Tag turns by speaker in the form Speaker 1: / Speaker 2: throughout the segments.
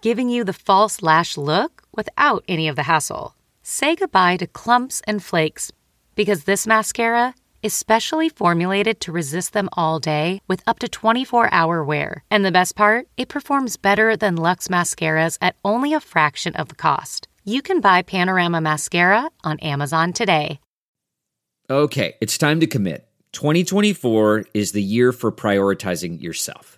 Speaker 1: giving you the false lash look without any of the hassle. Say goodbye to clumps and flakes because this mascara is specially formulated to resist them all day with up to 24 hour wear. And the best part, it performs better than Luxe mascaras at only a fraction of the cost. You can buy Panorama Mascara on Amazon today.
Speaker 2: Okay, it's time to commit. 2024 is the year for prioritizing yourself.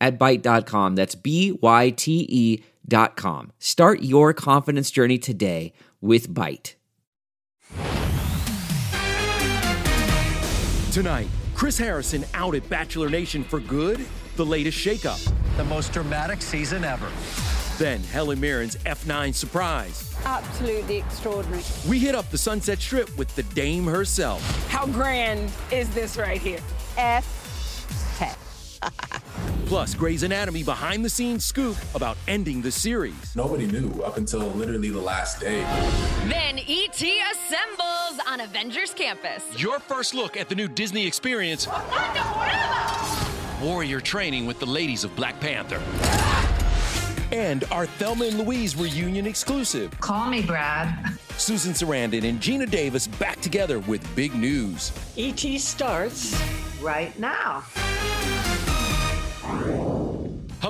Speaker 2: at Byte.com. That's B-Y-T-E dot com. Start your confidence journey today with Byte.
Speaker 3: Tonight, Chris Harrison out at Bachelor Nation for good, the latest shakeup.
Speaker 4: The most dramatic season ever.
Speaker 3: Then Helen Mirren's F9 surprise.
Speaker 5: Absolutely extraordinary.
Speaker 3: We hit up the Sunset Strip with the dame herself.
Speaker 5: How grand is this right here? F 10.
Speaker 3: Plus, Grey's Anatomy behind the scenes scoop about ending the series.
Speaker 6: Nobody knew up until literally the last day.
Speaker 7: Then ET assembles on Avengers Campus.
Speaker 8: Your first look at the new Disney experience Warrior training with the ladies of Black Panther.
Speaker 3: And our Thelma and Louise reunion exclusive.
Speaker 9: Call me Brad.
Speaker 3: Susan Sarandon and Geena Davis back together with big news.
Speaker 9: ET starts right now.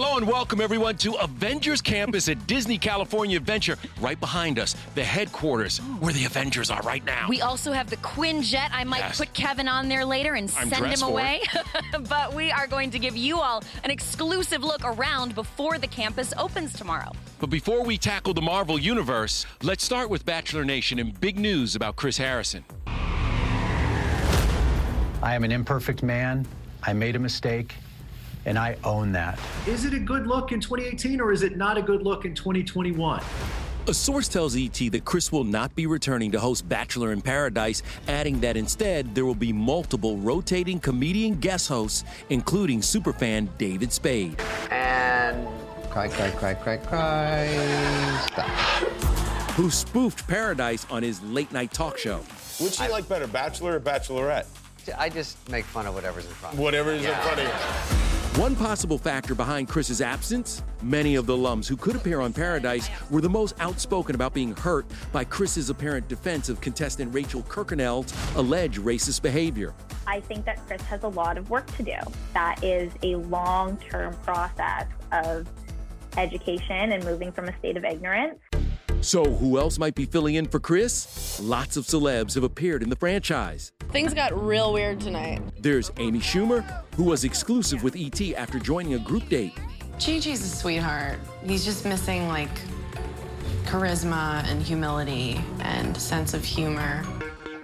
Speaker 8: Hello and welcome everyone to Avengers Campus at Disney California Adventure. Right behind us, the headquarters where the Avengers are right now.
Speaker 7: We also have the Quinjet. I might
Speaker 8: Yes.
Speaker 7: put Kevin on there later and
Speaker 8: I'm
Speaker 7: send him away. but we are going to give you all an exclusive look around before the campus opens tomorrow.
Speaker 8: But before we tackle the Marvel Universe, let's start with Bachelor Nation and big news about Chris Harrison.
Speaker 4: I am an imperfect man. I made a mistake, and I own that.
Speaker 10: Is it a good look in 2018 or is it not a good look in 2021?
Speaker 3: A source tells ET that Chris will not be returning to host Bachelor in Paradise, adding that instead there will be multiple rotating comedian guest hosts, including superfan David Spade.
Speaker 11: And cry, cry, cry, cry, cry. Stop.
Speaker 3: Who spoofed Paradise on his late night talk show.
Speaker 12: Which you like better, Bachelor or Bachelorette?
Speaker 11: I just make fun of whatever's in front of me.
Speaker 12: Whatever is in front of you.
Speaker 3: One possible factor behind Chris's absence many of the alums who could appear on Paradise were the most outspoken about being hurt by Chris's apparent defense of contestant Rachel Kirkconnell's alleged racist behavior.
Speaker 13: I think that Chris has a lot of work to do. That is a long term process of education and moving from a state of ignorance.
Speaker 3: So, who else might be filling in for Chris? Lots of celebs have appeared in the franchise.
Speaker 14: Things got real weird tonight.
Speaker 3: There's Amy Schumer, who was exclusive with ET after joining a group date.
Speaker 15: Gigi's a sweetheart. He's just missing like charisma and humility and sense of humor.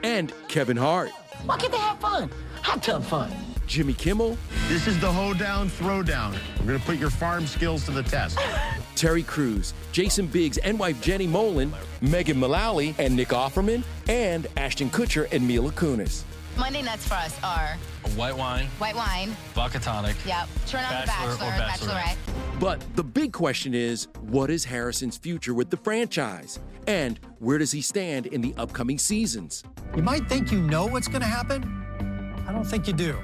Speaker 3: And Kevin Hart.
Speaker 16: Why can't they have fun? Hot tub fun.
Speaker 3: Jimmy Kimmel.
Speaker 17: This is the hoedown throwdown. We're going to put your farm skills to the test.
Speaker 3: Terry Crews, Jason Biggs and wife Jenny Mollen, Megan Mullally and Nick Offerman, and Ashton Kutcher and Mila Kunis.
Speaker 18: Monday nights for us are
Speaker 3: White wine,
Speaker 18: white wine.
Speaker 3: vodka tonic.
Speaker 18: Yep. Turn on the
Speaker 3: Bachelor or Bachelorette.
Speaker 18: Bachelorette.
Speaker 19: But the big question is what is Harrison's future with the franchise? And where does he stand in the upcoming seasons?
Speaker 10: You might think you know what's going to happen. I don't think you do.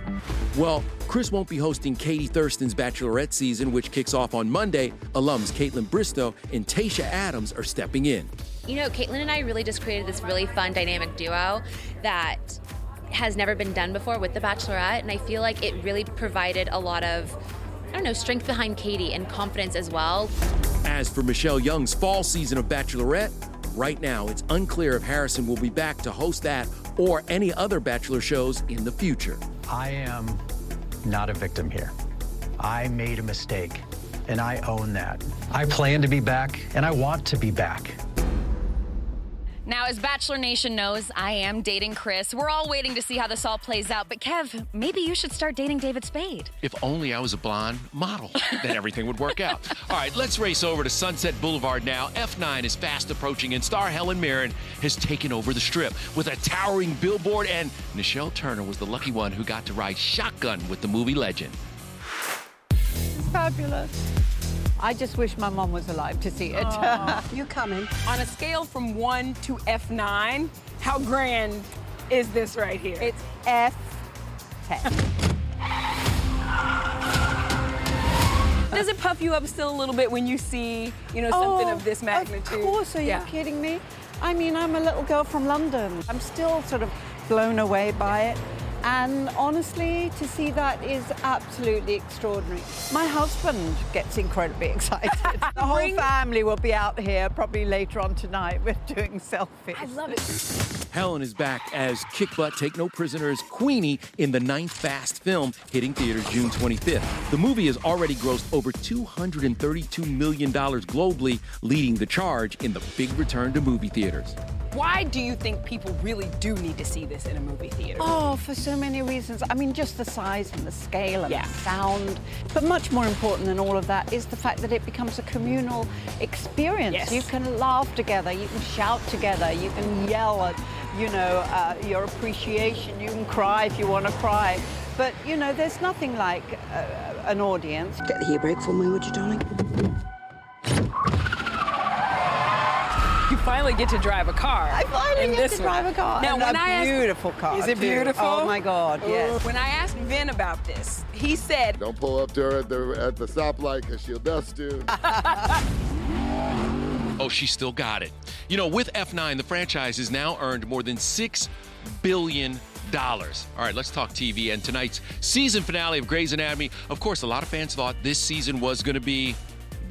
Speaker 19: Well, Chris won't be hosting Katie Thurston's Bachelorette season, which kicks off on Monday. Alums Kaitlyn Bristowe and Tayshia Adams are stepping in.
Speaker 20: You know, Caitlin and I really just created this really fun dynamic duo that has never been done before with The Bachelorette. And I feel like it really provided a lot of, I don't know, strength behind Katie and confidence as well.
Speaker 19: As for Michelle Young's fall season of Bachelorette, right now it's unclear if Harrison will be back to host that or any other Bachelor shows in the future.
Speaker 4: I am not a victim here. I made a mistake, and I own that. I plan to be back, and I want to be back.
Speaker 7: Now, as Bachelor Nation knows, I am dating Chris. We're all waiting to see how this all plays out. But Kev, maybe you should start dating David Spade.
Speaker 3: If only I was a blonde model, then everything would work out. All right, let's race over to Sunset Boulevard now. F9 is fast approaching, and star Helen Mirren has taken over the strip with a towering billboard. And Nichelle Turner was the lucky one who got to ride shotgun with the movie legend.
Speaker 5: Fabulous. I just wish my mom was alive to see it. Oh.
Speaker 21: you coming? On a scale from one to F9, how grand is this right here?
Speaker 5: It's F10.
Speaker 21: Does it puff you up still a little bit when you see, you know, something
Speaker 5: Oh,
Speaker 21: of this magnitude?
Speaker 5: Of course, are you
Speaker 21: Yeah.
Speaker 5: kidding me? I mean, I'm a little girl from London. I'm still sort of blown away by it. And honestly, to see that is absolutely extraordinary. My husband gets incredibly excited. the whole
Speaker 21: Bring-
Speaker 5: family will be out here probably later on tonight. We're doing selfies. I
Speaker 21: love it.
Speaker 19: Helen is back as Kick Butt Take No Prisoners Queenie in the ninth Fast film, hitting theaters June 25th. The movie has already grossed over $232 million globally, leading the charge in the big return to movie theaters.
Speaker 21: Why do you think people really do need to see this in a movie theater?
Speaker 5: Oh, for so many reasons. I mean, just the size and the scale and
Speaker 21: Yeah.
Speaker 5: the sound. But much more important than all of that is the fact that it becomes a communal experience.
Speaker 21: Yes.
Speaker 5: You can laugh together, you can shout together, you can yell at, you know, uh, your appreciation. You can cry if you want to cry. But, you know, there's nothing like uh, an audience.
Speaker 9: Get the hair break for me, would you, darling?
Speaker 21: Finally get to drive a car.
Speaker 5: I finally get
Speaker 21: this
Speaker 5: to
Speaker 21: one.
Speaker 5: drive a car.
Speaker 21: Now,
Speaker 5: And
Speaker 21: when
Speaker 5: a
Speaker 21: I asked,
Speaker 5: car,
Speaker 21: is it
Speaker 5: too.
Speaker 21: beautiful?
Speaker 5: Oh, my God, yes.
Speaker 21: When I asked Vin about this, he said,
Speaker 22: Don't pull up to her at the, at the stoplight because she'll dust you.
Speaker 3: Oh, she still got it. You know, with F9, the franchise has now earned more than $6 billion. All right, let's talk TV and tonight's season finale of Grey's Anatomy. Of course, a lot of fans thought this season was going to be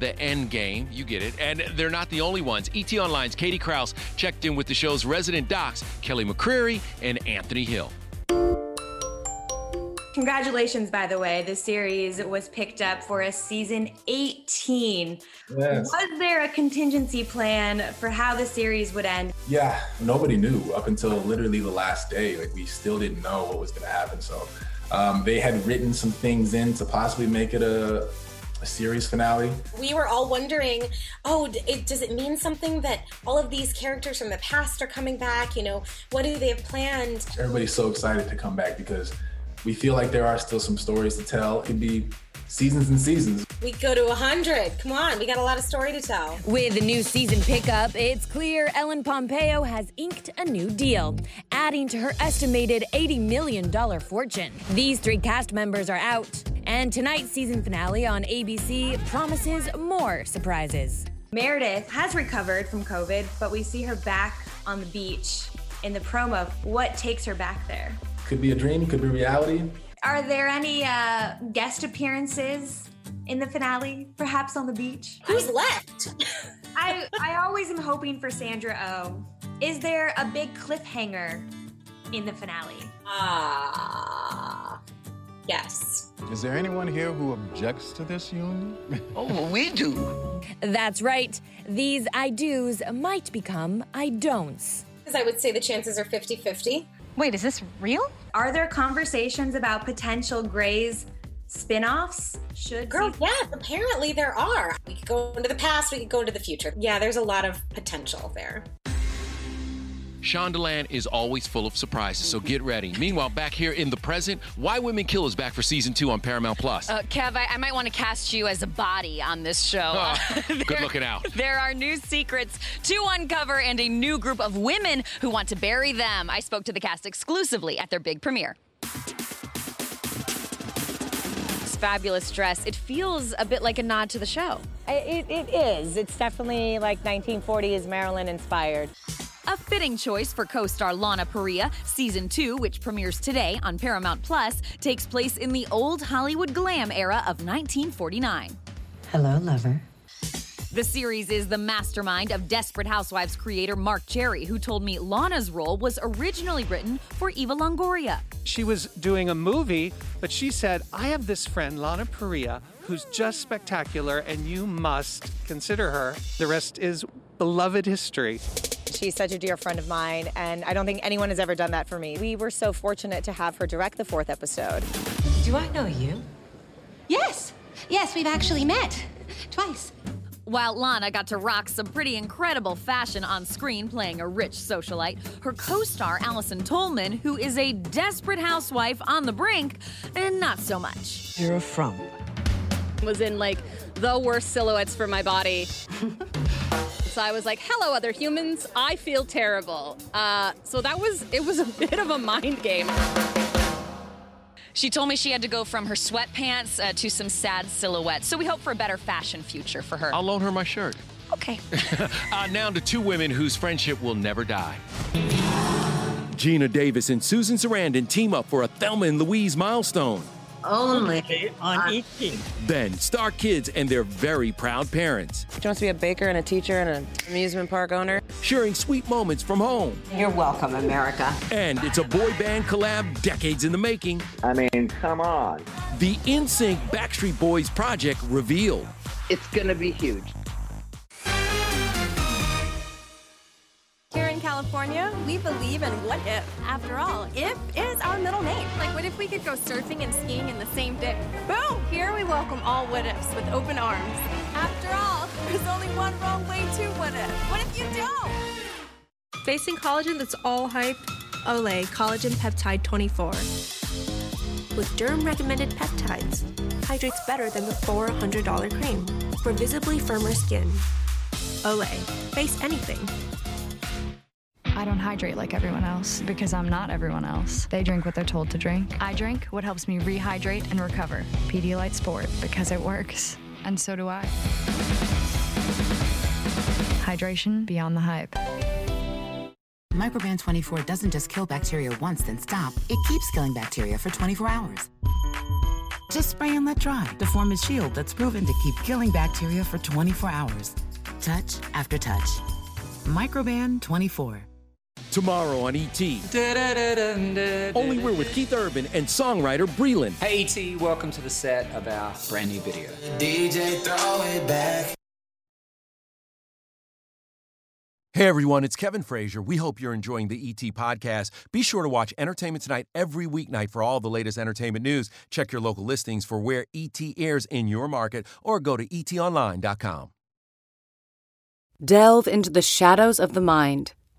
Speaker 3: the end game. You get it. And they're not the only ones. ET Online's Katie Krause checked in with the show's resident docs, Kelly McCreary and Anthony Hill.
Speaker 23: Congratulations, by the way. The series was picked up for a season 18.
Speaker 6: Yes.
Speaker 23: Was there a contingency plan for how the series would end?
Speaker 6: Yeah, nobody knew up until literally the last day. Like we still didn't know what was going to happen. So um, they had written some things in to possibly make it a, a series finale.
Speaker 24: we were all wondering oh d- it, does it mean something that all of these characters from the past are coming back you know what do they have planned
Speaker 6: Everybody's so excited to come back because we feel like there are still some stories to tell. It could be seasons and seasons.
Speaker 24: we go to 100 come on we got a lot of story to tell
Speaker 25: With the new season pickup, it's clear Ellen Pompeo has inked a new deal, adding to her estimated $80 million fortune. These three cast members are out, and tonight's season finale on ABC promises more surprises.
Speaker 23: Meredith has recovered from COVID, but we see her back on the beach in the promo. What takes her back there?
Speaker 6: Could be a dream, could be reality.
Speaker 23: Are there any uh, guest appearances in the finale, perhaps on the beach?
Speaker 24: who's left
Speaker 23: I, I always am hoping for Sandra Oh. Is there a big cliffhanger in the finale?
Speaker 24: ah yes
Speaker 17: Is there anyone here who objects to this union?
Speaker 26: Oh, we do.
Speaker 25: That's right, these I do's might become I don'ts.
Speaker 24: because i would say the chances are 50-50
Speaker 23: Wait, is this real? Are there conversations about potential Grey's spin-offs? Should
Speaker 24: girl
Speaker 23: season-
Speaker 24: yes apparently there are. We could go into the past we could go into the future. Yeah there's a lot of potential there
Speaker 27: Shondaland is always full of surprises, so get ready. Meanwhile, back here in the present, Why Women Kill is back for season two on Paramount Plus.
Speaker 7: Uh, Kev, I, I might want to cast you as a body on this show.
Speaker 27: Oh, good looking out.
Speaker 7: There are new secrets to uncover and a new group of women who want to bury them. I spoke to the cast exclusively at their big premiere. Fabulous dress. It feels a bit like a nod to the show.
Speaker 25: It, it is. It's definitely like 1940s Maryland inspired.
Speaker 7: A fitting choice for co-star Lana Parrilla. Season 2, which premieres today on Paramount Plus, takes place in the old Hollywood glam era of 1949.
Speaker 28: Hello, lover.
Speaker 7: The series is the mastermind of Desperate Housewives creator Marc Cherry, who told me Lana's role was originally written for Eva Longoria.
Speaker 29: She was doing a movie, but she said, I have this friend, Lana Parrilla, who's just spectacular, and you must consider her. The rest is beloved history.
Speaker 25: She's such a dear friend of mine, and I don't think anyone has ever done that for me. We were so fortunate to have her direct the fourth episode.
Speaker 28: Do I know you?
Speaker 30: Yes. Yes, we've actually met. Twice.
Speaker 7: While Lana got to rock some pretty incredible fashion on screen playing a rich socialite, her co star Allison Tolman, who is a desperate housewife on the brink, and not so much.
Speaker 28: You're a frump.
Speaker 31: Was in like the worst silhouettes for my body. so I was like, hello, other humans. I feel terrible. Uh, so that was, it was a bit of a mind game.
Speaker 7: She told me she had to go from her sweatpants uh, to some sad silhouettes. So we hope for a better fashion future for her.
Speaker 27: I'll loan her my shirt.
Speaker 7: Okay.
Speaker 27: uh, now to two women whose friendship will never die.
Speaker 3: Geena Davis and Susan Sarandon team up for a Thelma and Louise milestone.
Speaker 28: Only on ET.
Speaker 3: Then Star Kids and their very proud parents,
Speaker 32: She wants to be a baker and a teacher and an amusement park owner.
Speaker 3: sharing sweet moments from home.
Speaker 28: You're welcome, America.
Speaker 3: And it's a boy band collab decades in the making.
Speaker 33: I mean, come on.
Speaker 3: The NSYNC Backstreet Boys project revealed.
Speaker 33: It's gonna be huge.
Speaker 34: California, we believe in what if. After all, if is our middle name. Like, what if we could go surfing and skiing in the same day? Boom! Here we welcome all what ifs with open arms. After all, there's only one wrong way to what if. What if you don't?
Speaker 35: Facing collagen that's all hype? Olay Collagen Peptide 24. With derm recommended peptides, hydrates better than the $400 cream for visibly firmer skin. Olay, face anything.
Speaker 36: I don't hydrate like everyone else because I'm not everyone else. They drink what they're told to drink. I drink what helps me rehydrate and recover. Pedialyte Sport because it works. And so do I. Hydration beyond the hype.
Speaker 37: Microban 24 doesn't just kill bacteria once then stop, it keeps killing bacteria for 24 hours. Just spray and let dry to form a shield that's proven to keep killing bacteria for 24 hours. Touch after touch. Microban 24.
Speaker 3: Tomorrow on ET. Only we're with Keith Urban and songwriter Breland.
Speaker 16: Hey ET, welcome to the set of our brand new video.
Speaker 38: DJ, throw it back.
Speaker 3: Hey everyone, it's Kevin Frazier. We hope you're enjoying the ET podcast. Be sure to watch Entertainment Tonight every weeknight for all the latest entertainment news. Check your local listings for where ET airs in your market or go to etonline.com.
Speaker 1: Delve into the shadows of the mind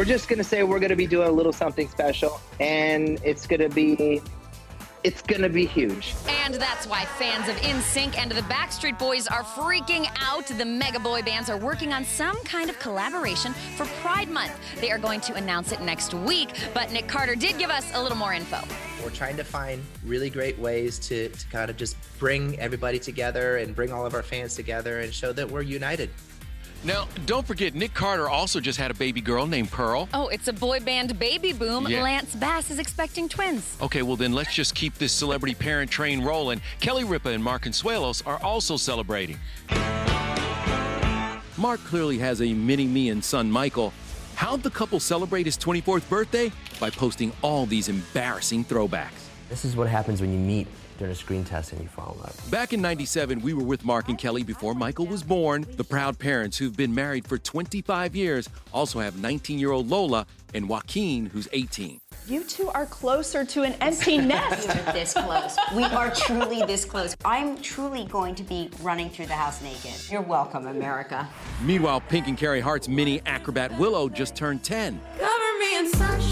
Speaker 33: We're just gonna say we're gonna be doing a little something special, and it's gonna be
Speaker 39: It's going to be huge.
Speaker 7: And that's why fans of NSYNC and the Backstreet Boys are freaking out. The mega boy bands are working on some kind of collaboration for Pride Month. They are going to announce it next week, but Nick Carter did give us a little more info.
Speaker 40: We're trying to find really great ways to, to kind of just bring everybody together and bring all of our fans together and show that we're united.
Speaker 3: Now, don't forget, Nick Carter also just had a baby girl named Pearl.
Speaker 7: Oh, it's a boy band baby boom.
Speaker 3: Yeah.
Speaker 7: Lance Bass is expecting twins.
Speaker 3: Okay, well then let's just keep this celebrity parent train rolling. Kelly Ripa and Mark Consuelos are also celebrating. Mark clearly has a mini me and son Michael. How'd the couple celebrate his 24th birthday? By posting all these embarrassing throwbacks.
Speaker 41: This is what happens when you meet during a screen test and you fall in love.
Speaker 3: Back in 97, we were with Mark and Kelly before Michael was born. The proud parents who've been married for 25 years also have 19 year old Lola and Joaquin, who's 18.
Speaker 42: You two are closer to an empty nest.
Speaker 43: We're this close. We are truly this close. I'm truly going to be running through the house naked.
Speaker 9: You're welcome, America.
Speaker 3: Meanwhile, Pink and Carey Hart's mini acrobat Willow just turned 10.
Speaker 42: Cover me in sunshine.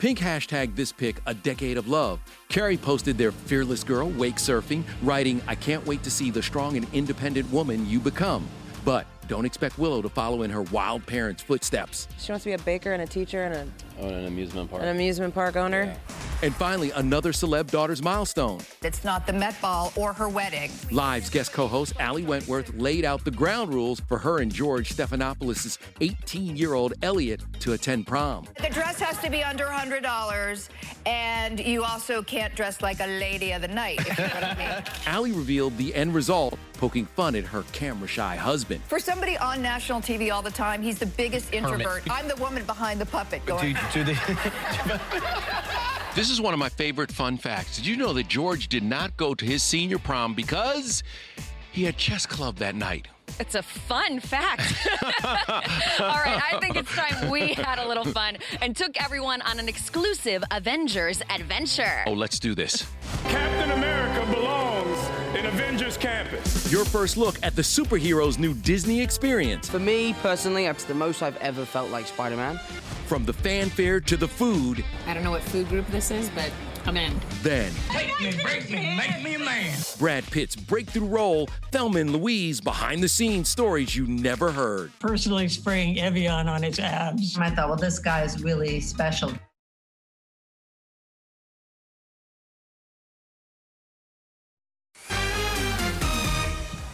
Speaker 3: Pink hashtagged this pic a decade of love. Carey posted their fearless girl wake surfing, writing, I can't wait to see the strong and independent woman you become. But don't expect Willow to follow in her wild parents' footsteps.
Speaker 44: She wants to be a baker and a teacher and a,
Speaker 41: Oh, an amusement park.
Speaker 44: an amusement park owner.
Speaker 3: And finally, another celeb daughter's milestone.
Speaker 45: It's not the Met Ball or her wedding.
Speaker 3: Live's guest co-host Ali Wentworth laid out the ground rules for her and George Stephanopoulos' 18-year-old Elliot to attend prom.
Speaker 45: The dress has to be under $100, and you also can't dress like a lady of the night, if you know what I mean.
Speaker 3: Ali revealed the end result, poking fun at her camera-shy husband.
Speaker 45: For somebody on national TV all the time, he's the biggest introvert. I'm the woman behind the puppet going.
Speaker 3: This is one of my favorite fun facts. Did you know that George did not go to his senior prom because he had chess club that night?
Speaker 7: It's a fun fact. All right, I think it's time we had a little fun and took everyone on an exclusive Avengers adventure.
Speaker 3: Oh, let's do this.
Speaker 46: Captain America belongs in Avengers Campus.
Speaker 3: Your first look at the superheroes' new Disney experience.
Speaker 33: For me personally, it's the most I've ever felt like Spider Man.
Speaker 3: From the fanfare to the food,
Speaker 47: I don't know what food group this is, but I'm in.
Speaker 3: then
Speaker 46: Take me, break me, make me a man.
Speaker 3: Brad Pitt's breakthrough role, Thelma and Louise behind the scenes stories you never heard.
Speaker 28: personally spraying Evian on his abs.
Speaker 9: I thought, well, this guy is really special.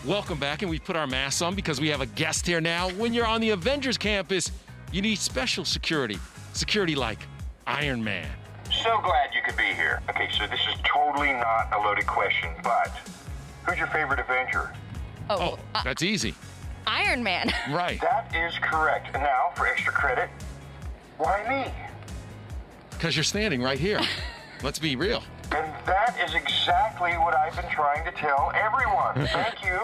Speaker 3: Welcome back, and we put our masks on because we have a guest here now. When you're on the Avengers campus, you need special security. Security like Iron Man.
Speaker 48: So glad you could be here. Okay, so this is totally not a loaded question, but who's your favorite Avenger?
Speaker 7: Oh, uh,
Speaker 3: That's easy.
Speaker 7: Iron Man.
Speaker 3: Right.
Speaker 48: That is correct. And now, for extra credit, why me?
Speaker 3: Because you're standing right here. Let's be real.
Speaker 48: And that is exactly what I've been trying to tell everyone. Thank you.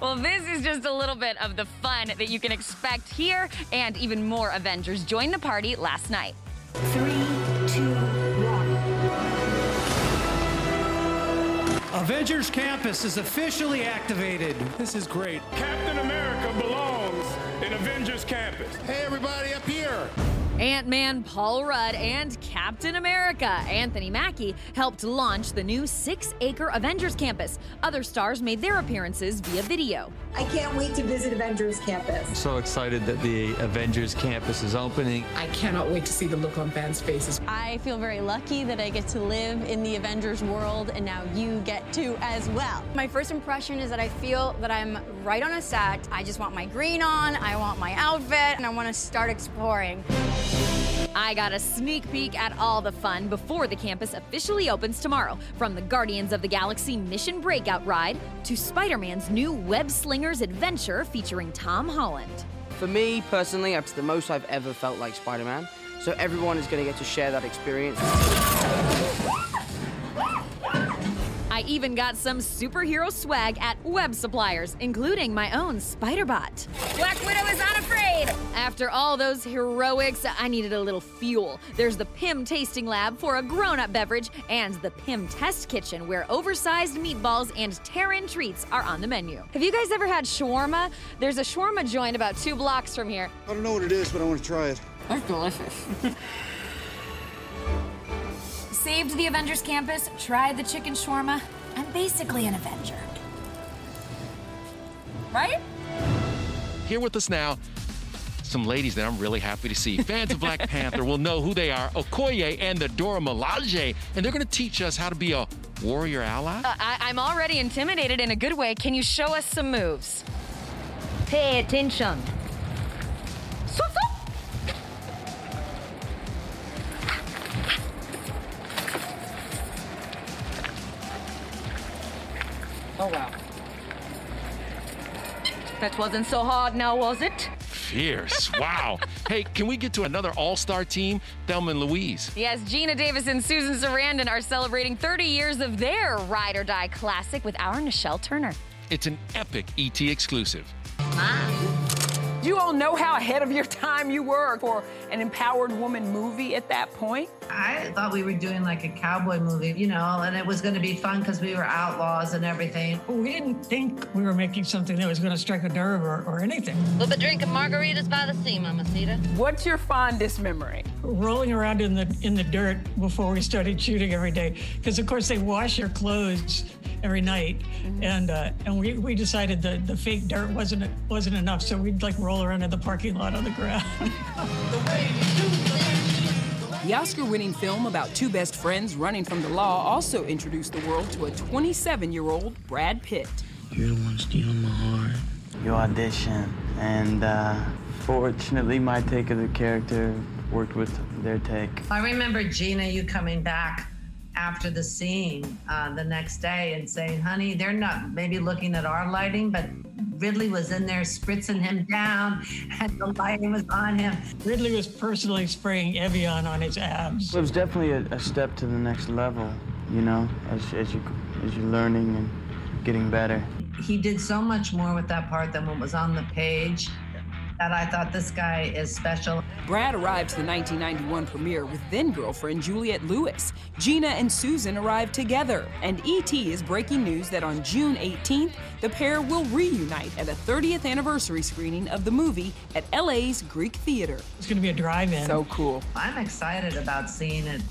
Speaker 7: Well, this is just a little bit of the fun that you can expect here, and even more Avengers joined the party last night. Three, two, one.
Speaker 49: Avengers Campus is officially activated. This is great.
Speaker 46: Captain America belongs in Avengers Campus.
Speaker 48: Hey, everybody up here.
Speaker 7: Ant Man Paul Rudd and Captain America Anthony Mackie helped launch the new six acre Avengers campus. Other stars made their appearances via video.
Speaker 50: I can't wait to visit Avengers Campus.
Speaker 16: I'm So excited that the Avengers campus is opening.
Speaker 51: I cannot wait to see the look on fans' faces.
Speaker 34: I feel very lucky that I get to live in the Avengers world, and now you get to as well.
Speaker 15: My first impression is that I feel that I'm right on a set. I just want my green on, I want my outfit, and I want to start exploring.
Speaker 7: I got a sneak peek at all the fun before the campus officially opens tomorrow. From the Guardians of the Galaxy Mission Breakout ride to Spider Man's new Web Slingers adventure featuring Tom Holland.
Speaker 33: For me personally, it's the most I've ever felt like Spider Man. So everyone is going to get to share that experience.
Speaker 7: I even got some superhero swag at web suppliers, including my own Spider-Bot. Black Widow is unafraid! After all those heroics, I needed a little fuel. There's the Pym Tasting Lab for a grown-up beverage, and the Pym Test Kitchen, where oversized meatballs and Terran treats are on the menu. Have you guys ever had shawarma? There's a shawarma joint about two blocks from here.
Speaker 52: I don't know what it is, but I want to try it.
Speaker 34: That's delicious.
Speaker 53: saved the Avengers campus, tried the chicken shawarma. I'm basically an Avenger. Right?
Speaker 3: Here with us now, some ladies that I'm really happy to see. Fans of Black Panther will know who they are Okoye and the Dora Milaje, and they're going to teach us how to be a warrior ally.
Speaker 7: Uh, I, I'm already intimidated in a good way. Can you show us some moves? Pay attention. That wasn't so hard now, was it?
Speaker 3: Fierce. Wow. hey, can we get to another all star team? Thelma and Louise.
Speaker 7: Yes, Geena Davis and Susan Sarandon are celebrating 30 years of their Ride or Die classic with our Nichelle Turner.
Speaker 3: It's an epic ET exclusive.
Speaker 54: You all know how ahead of your time you were for an empowered woman movie at that point.
Speaker 9: I thought we were doing like a cowboy movie, you know, and it was going to be fun because we were outlaws and everything.
Speaker 28: We didn't think we were making something that was going to strike a nerve or, or anything.
Speaker 55: We'll be drinking margaritas by the sea, Mamacita.
Speaker 54: What's your fondest memory?
Speaker 28: Rolling around in the in the dirt before we started shooting every day, because of course they wash your clothes every night,
Speaker 54: Mm-hmm.
Speaker 28: and uh, and we, we decided that the fake dirt wasn't wasn't enough, so we'd like roll around in the parking lot on the ground.
Speaker 54: The Oscar winning film about two best friends running from the law also introduced the world to a 27 year old Brad Pitt.
Speaker 56: You're the one stealing my heart. You audition, and uh, fortunately, my take of the character worked with their take.
Speaker 9: I remember Geena, you coming back after the scene uh, the next day and saying, honey, they're not maybe looking at our lighting, but Ridley was in there spritzing him down and the lighting was on him.
Speaker 28: Ridley was personally spraying Evian on his abs.
Speaker 56: It was definitely a, a step to the next level, you know, as, as you as you're learning and getting better.
Speaker 9: He did so much more with that part than what was on the page that I thought this guy is special.
Speaker 54: Brad arrived to the 1991 premiere with then girlfriend Juliette Lewis. Geena and Susan arrived together, and ET is breaking news that on June 18th, the pair will reunite at a 30th anniversary screening of the movie at LA's Greek Theater.
Speaker 28: It's going to be a drive-in.
Speaker 54: So cool.
Speaker 9: I'm excited about seeing it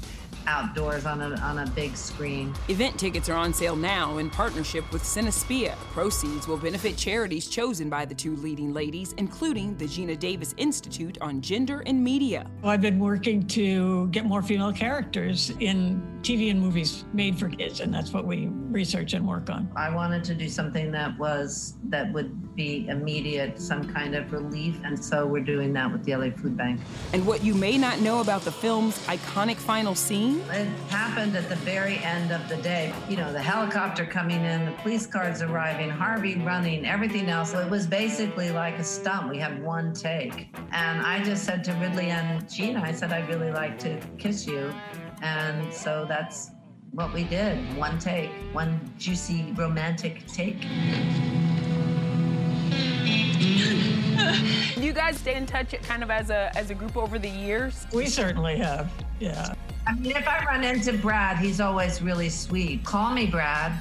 Speaker 9: outdoors on a, on a big screen.
Speaker 54: Event tickets are on sale now in partnership with Cinespia. Proceeds will benefit charities chosen by the two leading ladies, including the Geena Davis Institute on Gender and Media.
Speaker 28: I've been working to get more female characters in TV and movies made for kids, and that's what we research and work on.
Speaker 9: I wanted to do something that was that would be immediate, some kind of relief, and so we're doing that with the LA Food Bank.
Speaker 54: And what you may not know about the film's iconic final scene
Speaker 9: It happened at the very end of the day. You know, the helicopter coming in, the police cars arriving, Harvey running, everything else. It was basically like a stunt. We had one take. And I just said to Ridley and Geena, I said, I'd really like to kiss you. And so that's what we did. One take, one juicy romantic take.
Speaker 54: you guys stay in touch kind of as a as a group over the years?
Speaker 28: We certainly have. Yeah.
Speaker 9: I mean, if I run into Brad, he's always really sweet. Call me, Brad.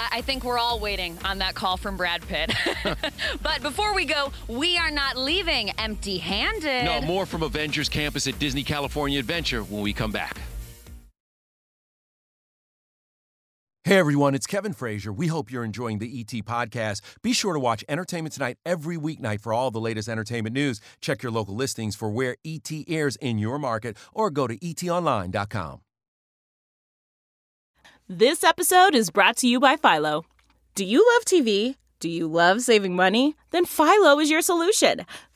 Speaker 7: I I think we're all waiting on that call from Brad Pitt. but before we go, we are not leaving empty handed.
Speaker 3: No, more from Avengers Campus at Disney California Adventure when we come back. Hey everyone, it's Kevin Frazier. We hope you're enjoying the ET podcast. Be sure to watch Entertainment Tonight every weeknight for all the latest entertainment news. Check your local listings for where ET airs in your market or go to etonline.com.
Speaker 57: This episode is brought to you by Philo. Do you love TV? Do you love saving money? Then Philo is your solution.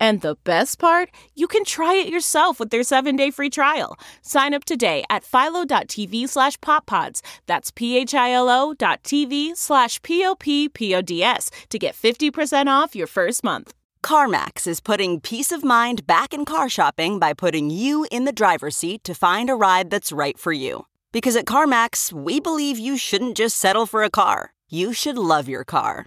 Speaker 57: And the best part? You can try it yourself with their 7-day free trial. Sign up today at philo.tv slash poppods. That's p-h-i-l-o dot tv slash p-o-p-p-o-d-s to get 50% off your first month.
Speaker 58: CarMax is putting peace of mind back in car shopping by putting you in the driver's seat to find a ride that's right for you. Because at CarMax, we believe you shouldn't just settle for a car, you should love your car.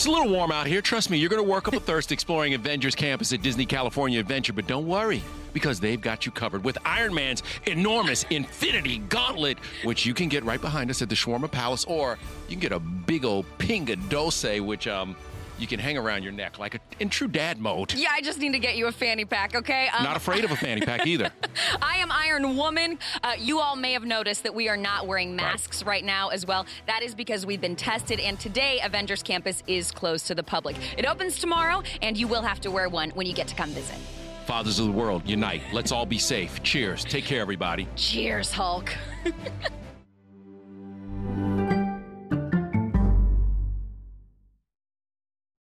Speaker 3: It's a little warm out here. Trust me, you're going to work up a thirst exploring Avengers Campus at Disney California Adventure, but don't worry because they've got you covered with Iron Man's enormous Infinity Gauntlet, which you can get right behind us at the Shawarma Palace, or you can get a big old Pingo Doce, which um you can hang around your neck like a, in true dad mode.
Speaker 7: Yeah, I just need to get you a fanny pack, okay? Um,
Speaker 3: Not afraid of a fanny pack either.
Speaker 7: I am Iron Woman. Uh, you all may have noticed that we are not wearing masks right. right now as well. That is because we've been tested, and today Avengers Campus is closed to the public. It opens tomorrow, and you will have to wear one when you get to come visit.
Speaker 3: Fathers of the world, unite. Let's all be safe. Cheers. Take care, everybody.
Speaker 7: Cheers, Hulk.